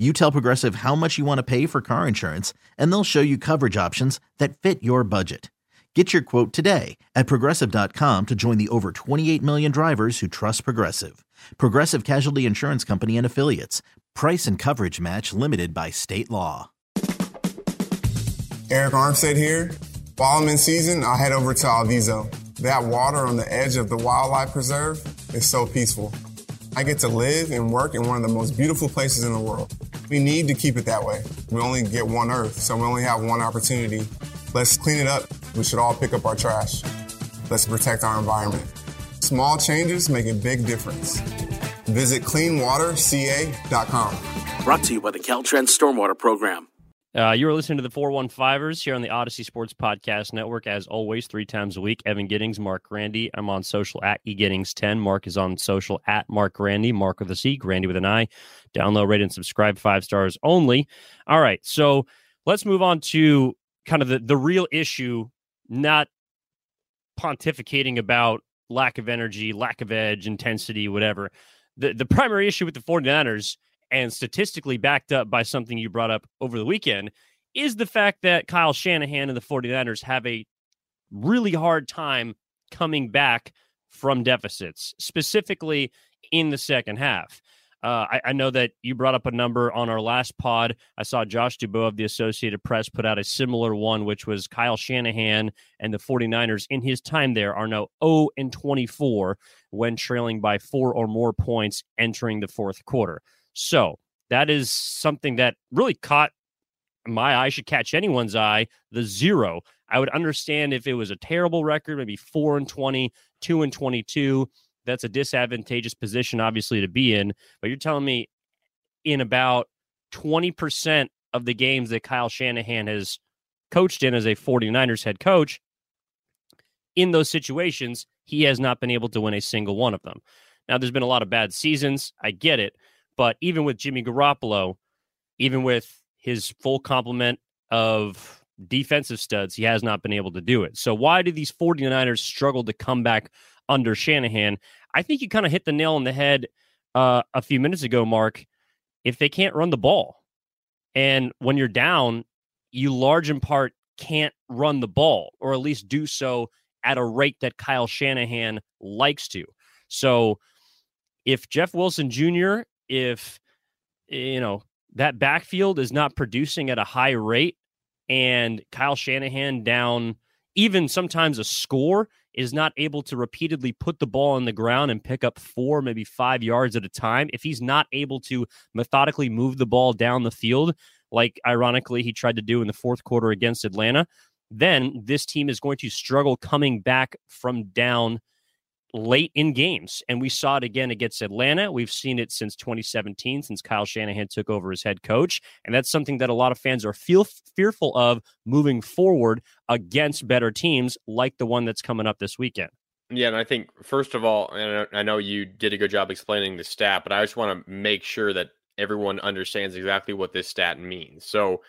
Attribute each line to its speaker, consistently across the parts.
Speaker 1: you tell Progressive how much you want to pay for car insurance, and they'll show you coverage options that fit your budget. Get your quote today at progressive.com to join the over 28 million drivers who trust Progressive. Progressive Casualty Insurance Company and Affiliates. Price and coverage match limited by state law.
Speaker 2: Arik Armstead here. While I'm in season, I head over to Alviso. That water on the edge of the wildlife preserve is so peaceful. I get to live and work in one of the most beautiful places in the world. We need to keep it that way. We only get one Earth, so we only have one opportunity. Let's clean it up. We should all pick up our trash. Let's protect our environment. Small changes make a big difference. Visit cleanwaterca.com.
Speaker 3: Brought to you by the Caltrans Stormwater Program.
Speaker 4: Uh, you are listening to the 415ers here on the Audacy Sports Podcast Network. As always, three times a week. Evan Giddings, Marc Grandi. I'm on social at eGiddings10. Marc is on social at Marc Grandi. Marc with a C, Grandi with an I. Download, rate, and subscribe. Five stars only. All right. So let's move on to kind of the, the real issue, not pontificating about lack of energy, lack of edge, intensity, whatever. The, the primary issue with the 49ers – and statistically backed up by something you brought up over the weekend is the fact that Kyle Shanahan and the 49ers have a really hard time coming back from deficits, specifically in the second half. Uh, I, I, know that you brought up a number on our last pod. I saw Josh Dubow of the Associated Press put out a similar one, which was Kyle Shanahan and the 49ers in his time there are now 0 and 24 when trailing by four or more points entering the fourth quarter. So that is something that really caught my eye, should catch anyone's eye. The zero. I would understand if it was a terrible record, maybe four and 20, two and 22. That's a disadvantageous position, obviously, to be in. But you're telling me in about 20% of the games that Kyle Shanahan has coached in as a 49ers head coach, in those situations, he has not been able to win a single one of them. Now, there's been a lot of bad seasons. I get it. But even with Jimmy Garoppolo, even with his full complement of defensive studs, he has not been able to do it. So why do these 49ers struggle to come back under Shanahan? I think you kind of hit the nail on the head uh, a few minutes ago, Marc. If they can't run the ball, and when you're down, you large in part can't run the ball, or at least do so at a rate that Kyle Shanahan likes to. So if Jeff Wilson Jr if you know that backfield is not producing at a high rate and Kyle Shanahan down even sometimes a score is not able to repeatedly put the ball on the ground and pick up four, maybe five yards at a time, if he's not able to methodically move the ball down the field, like ironically he tried to do in the fourth quarter against Atlanta, then this team is going to struggle coming back from down late in games. And we saw it again against Atlanta. We've seen it since 2017, since Kyle Shanahan took over as head coach. And that's something that a lot of fans are feel fearful of moving forward against better teams like the one that's coming up this weekend.
Speaker 5: Yeah, and I think first of all, and I know you did a good job explaining the stat, but I just want to make sure that everyone understands exactly what this stat means. So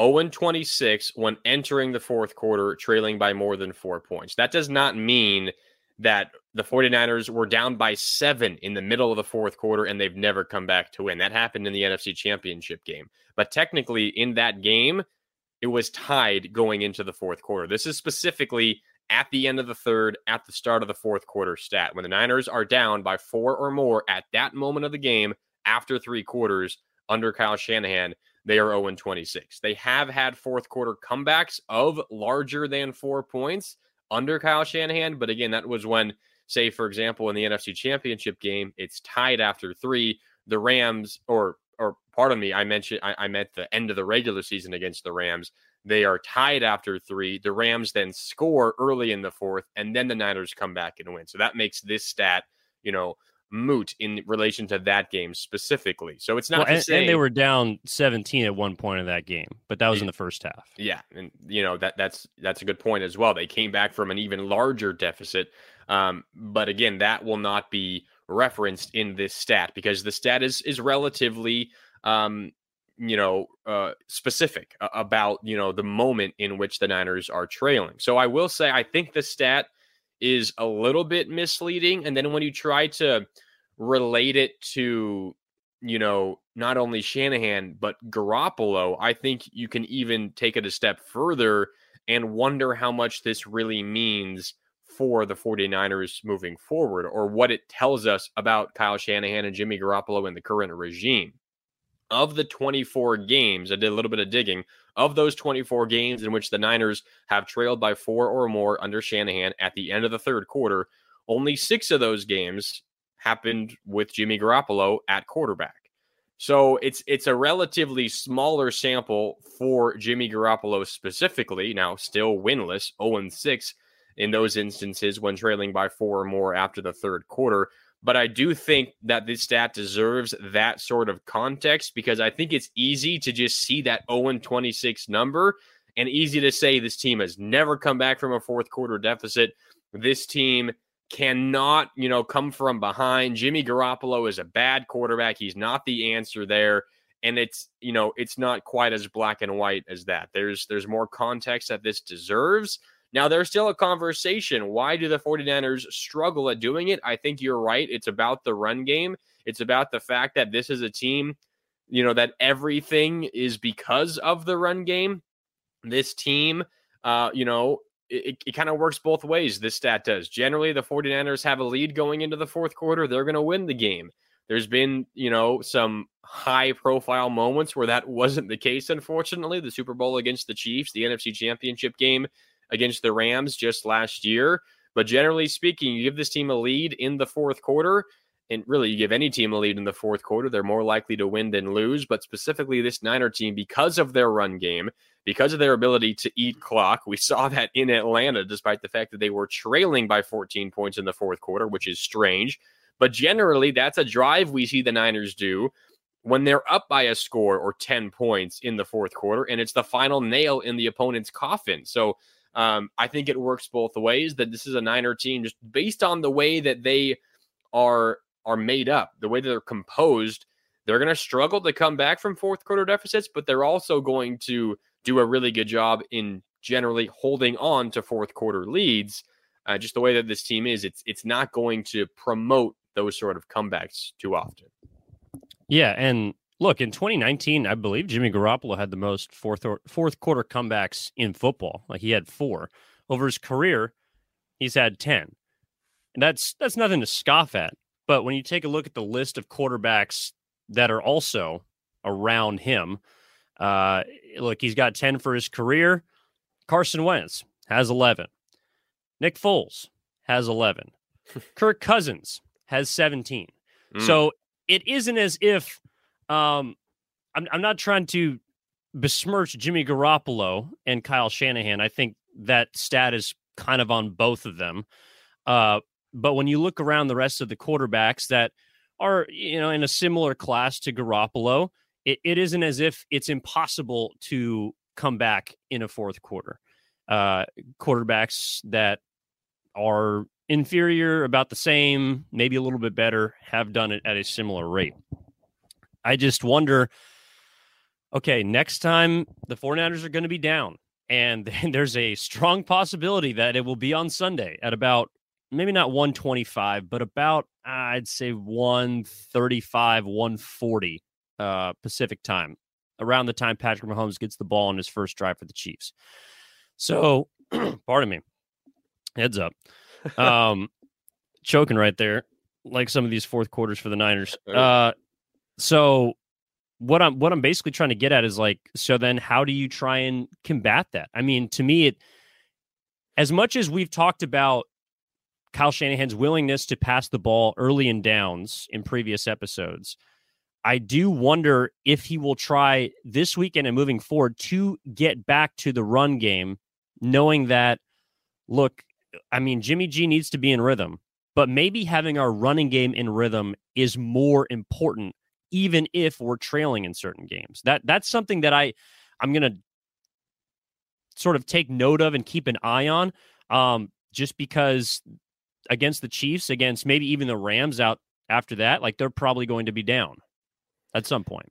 Speaker 5: 0 26 when entering the fourth quarter, trailing by more than four points. That does not mean that the 49ers were down by seven in the middle of the fourth quarter and they've never come back to win. That happened in the NFC Championship game. But technically, in that game, it was tied going into the fourth quarter. This is specifically at the end of the third, at the start of the fourth quarter stat. When the Niners are down by four or more at that moment of the game after three quarters under Kyle Shanahan, they are 0 26. They have had fourth quarter comebacks of larger than four points under Kyle Shanahan. But again, that was when, say, for example, in the NFC Championship game, it's tied after three. the Rams, or or pardon me, I mentioned I, I meant the end of the regular season against the Rams. They are tied after three. The Rams then score early in the fourth, and then the Niners come back and win. So that makes this stat, you know, moot in relation to that game specifically. So it's not
Speaker 4: well, and, and, they were down 17 at one point in that game, but that was in the first half.
Speaker 5: Yeah, and you know that that's that's a good point as well. They came back from an even larger deficit. Um, but again, that will not be referenced in this stat because the stat is is relatively um, you know uh, specific about you know the moment in which the Niners are trailing. So I will say I think the stat is a little bit misleading, and then when you try to relate it to you know not only Shanahan but Garoppolo, I think you can even take it a step further and wonder how much this really means for the 49ers moving forward or what it tells us about Kyle Shanahan and Jimmy Garoppolo in the current regime. Of the 24 games, I did a little bit of digging. Of those 24 games in which the Niners have trailed by four or more under Shanahan at the end of the third quarter, only six of those games happened with Jimmy Garoppolo at quarterback. So it's it's a relatively smaller sample for Jimmy Garoppolo specifically. Now still winless, 0 6 in those instances when trailing by four or more after the third quarter. But I do think that this stat deserves that sort of context because I think it's easy to just see that 0 26 number and easy to say this team has never come back from a fourth quarter deficit. This team cannot, you know, come from behind. Jimmy Garoppolo is a bad quarterback. He's not the answer there. And it's, you know, it's not quite as black and white as that. There's there's more context that this deserves. Now, there's still a conversation. Why do the 49ers struggle at doing it? I think you're right. It's about the run game. It's about the fact that this is a team, you know, that everything is because of the run game. This team, uh, you know, it, it kind of works both ways. This stat does. Generally, the 49ers have a lead going into the fourth quarter. They're going to win the game. There's been, you know, some high profile moments where that wasn't the case, unfortunately. The Super Bowl against the Chiefs, the NFC Championship game against the Rams just last year. But generally speaking, you give this team a lead in the fourth quarter, and really you give any team a lead in the fourth quarter, they're more likely to win than lose. But specifically, this Niner team, because of their run game, because of their ability to eat clock, we saw that in Atlanta, despite the fact that they were trailing by 14 points in the fourth quarter, which is strange. But generally, that's a drive we see the Niners do when they're up by a score or 10 points in the fourth quarter, and it's the final nail in the opponent's coffin. So um, I think it works both ways. That this is a Niner team just based on the way that they are are made up, the way that they're composed. They're going to struggle to come back from fourth quarter deficits, but they're also going to do a really good job in generally holding on to fourth quarter leads. Uh, just the way that this team is, it's it's not going to promote those sort of comebacks too often.
Speaker 4: Yeah, and look in 2019 i believe jimmy garoppolo had the most fourth or fourth quarter comebacks in football like he had four over his career he's had 10 and that's that's nothing to scoff at but when you take a look at the list of quarterbacks that are also around him uh look he's got 10 for his career carson wentz has 11 nick foles has 11 kirk cousins has 17 mm. so it isn't as if um, I'm, I'm not trying to besmirch Jimmy Garoppolo and Kyle Shanahan. I think that stat is kind of on both of them. Uh, but when you look around the rest of the quarterbacks that are, you know, in a similar class to Garoppolo, it, it isn't as if it's impossible to come back in a fourth quarter. Uh, quarterbacks that are inferior, about the same, maybe a little bit better, have done it at a similar rate. I just wonder okay, next time the 49ers are going to be down, and there's a strong possibility that it will be on Sunday at about maybe not 125, but about I'd say 135, 140 uh, Pacific time, around the time Patrick Mahomes gets the ball on his first drive for the Chiefs. So, pardon me, heads up, um, choking right there, like some of these fourth quarters for the Niners. Uh, so what I'm what I'm basically trying to get at is like so then how do you try and combat that? I mean, to me it as much as we've talked about Kyle Shanahan's willingness to pass the ball early in downs in previous episodes, I do wonder if he will try this weekend and moving forward to get back to the run game, knowing that, look, I mean, Jimmy G needs to be in rhythm, but maybe having our running game in rhythm is more important, even if we're trailing in certain games. That that's something that I I'm gonna sort of take note of and keep an eye on. Um, just because against the Chiefs, against maybe even the Rams out after that, like they're probably going to be down at some point.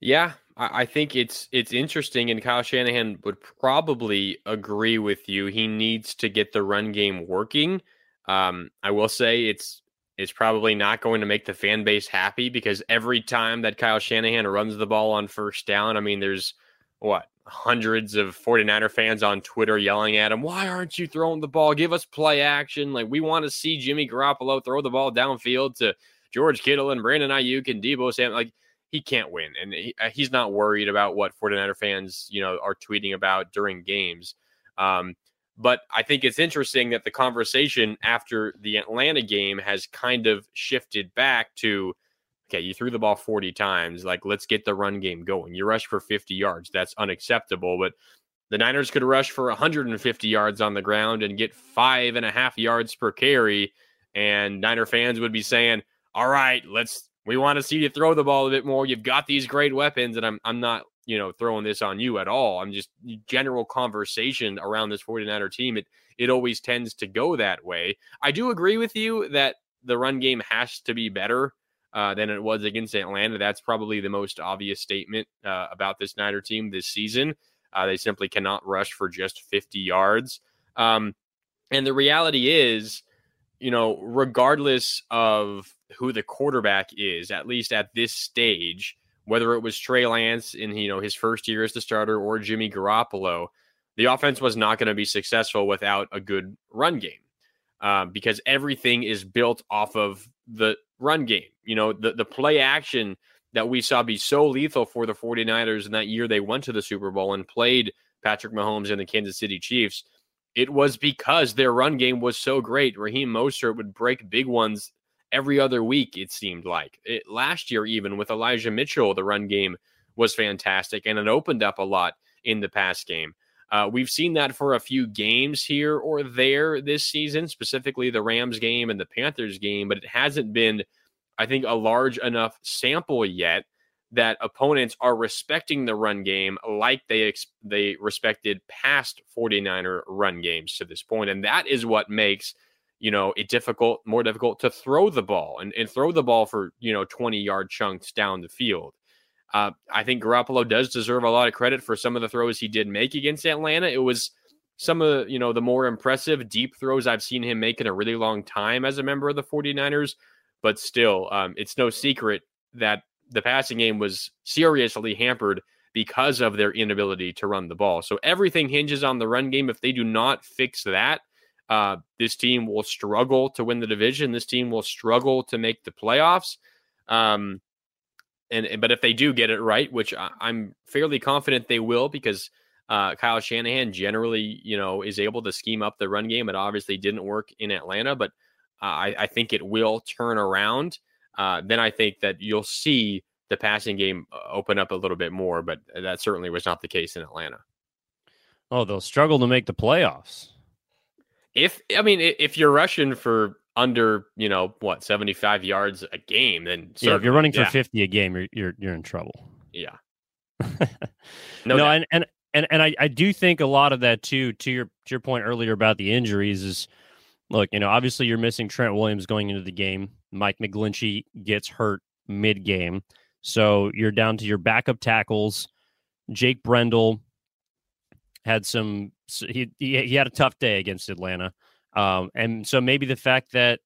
Speaker 5: Yeah, I think it's it's interesting, and Kyle Shanahan would probably agree with you. He needs to get the run game working. Um, I will say it's it's probably not going to make the fan base happy because every time that Kyle Shanahan runs the ball on first down, I mean, there's what hundreds of 49er fans on Twitter yelling at him, Why aren't you throwing the ball? Give us play action. Like, we want to see Jimmy Garoppolo throw the ball downfield to George Kittle and Brandon Aiyuk and Deebo Sam. Like, he can't win. And he, uh, he's not worried about what 49er fans, you know, are tweeting about during games. Um, but I think it's interesting that the conversation after the Atlanta game has kind of shifted back to okay, you threw the ball 40 times. Like, let's get the run game going. You rush for 50 yards. That's unacceptable. But the Niners could rush for 150 yards on the ground and get five and a half yards per carry. And Niner fans would be saying, all right, let's, we want to see you throw the ball a bit more. You've got these great weapons. And I'm, I'm not, you know, throwing this on you at all. I'm just general conversation around this 49er team. It, it always tends to go that way. I do agree with you that the run game has to be better uh, than it was against Atlanta. That's probably the most obvious statement uh, about this Niner team this season. Uh, they simply cannot rush for just 50 yards. Um, and the reality is, you know, regardless of who the quarterback is, at least at this stage, whether it was Trey Lance in you know his first year as the starter or Jimmy Garoppolo, the offense was not going to be successful without a good run game uh, because everything is built off of the run game. You know, the, the play action that we saw be so lethal for the 49ers in that year they went to the Super Bowl and played Patrick Mahomes and the Kansas City Chiefs. It was because their run game was so great. Raheem Mostert would break big ones every other week, it seemed like. It, last year, even with Elijah Mitchell, the run game was fantastic and it opened up a lot in the pass game. Uh, we've seen that for a few games here or there this season, specifically the Rams game and the Panthers game, but it hasn't been, I think, a large enough sample yet that opponents are respecting the run game like they ex- they respected past 49er run games to this point and that is what makes you know it difficult more difficult to throw the ball and, and throw the ball for you know 20 yard chunks down the field uh, I think Garoppolo does deserve a lot of credit for some of the throws he did make against Atlanta. It was some of you know the more impressive deep throws I've seen him make in a really long time as a member of the 49ers. But still, um, it's no secret that the passing game was seriously hampered because of their inability to run the ball. So everything hinges on the run game. If they do not fix that, uh, this team will struggle to win the division. This team will struggle to make the playoffs. Um, and but if they do get it right, which I'm fairly confident they will, because uh, Kyle Shanahan generally, you know, is able to scheme up the run game. It obviously didn't work in Atlanta, but I, I, think it will turn around. Uh, then I think that you'll see the passing game uh, open up a little bit more, but that certainly was not the case in Atlanta.
Speaker 4: Oh, they'll struggle to make the playoffs.
Speaker 5: If I mean, if you're rushing for under you know what 75 yards a game then
Speaker 4: yeah, if you're running for 50 a game you're you're, you're in trouble
Speaker 5: yeah
Speaker 4: no, no and, and and and I, I do think a lot of that too to your to your point earlier about the injuries is look you know obviously you're missing Trent Williams going into the game. Mike McGlinchey gets hurt mid game so you're down to your backup tackles. Jake Brendel had some he he had a tough day against Atlanta. Um, and so maybe the fact that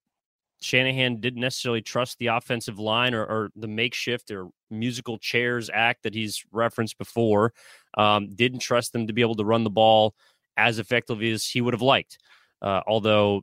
Speaker 4: Shanahan didn't necessarily trust the offensive line or, or, the makeshift or musical chairs act that he's referenced before, um, didn't trust them to be able to run the ball as effectively as he would have liked. Uh, although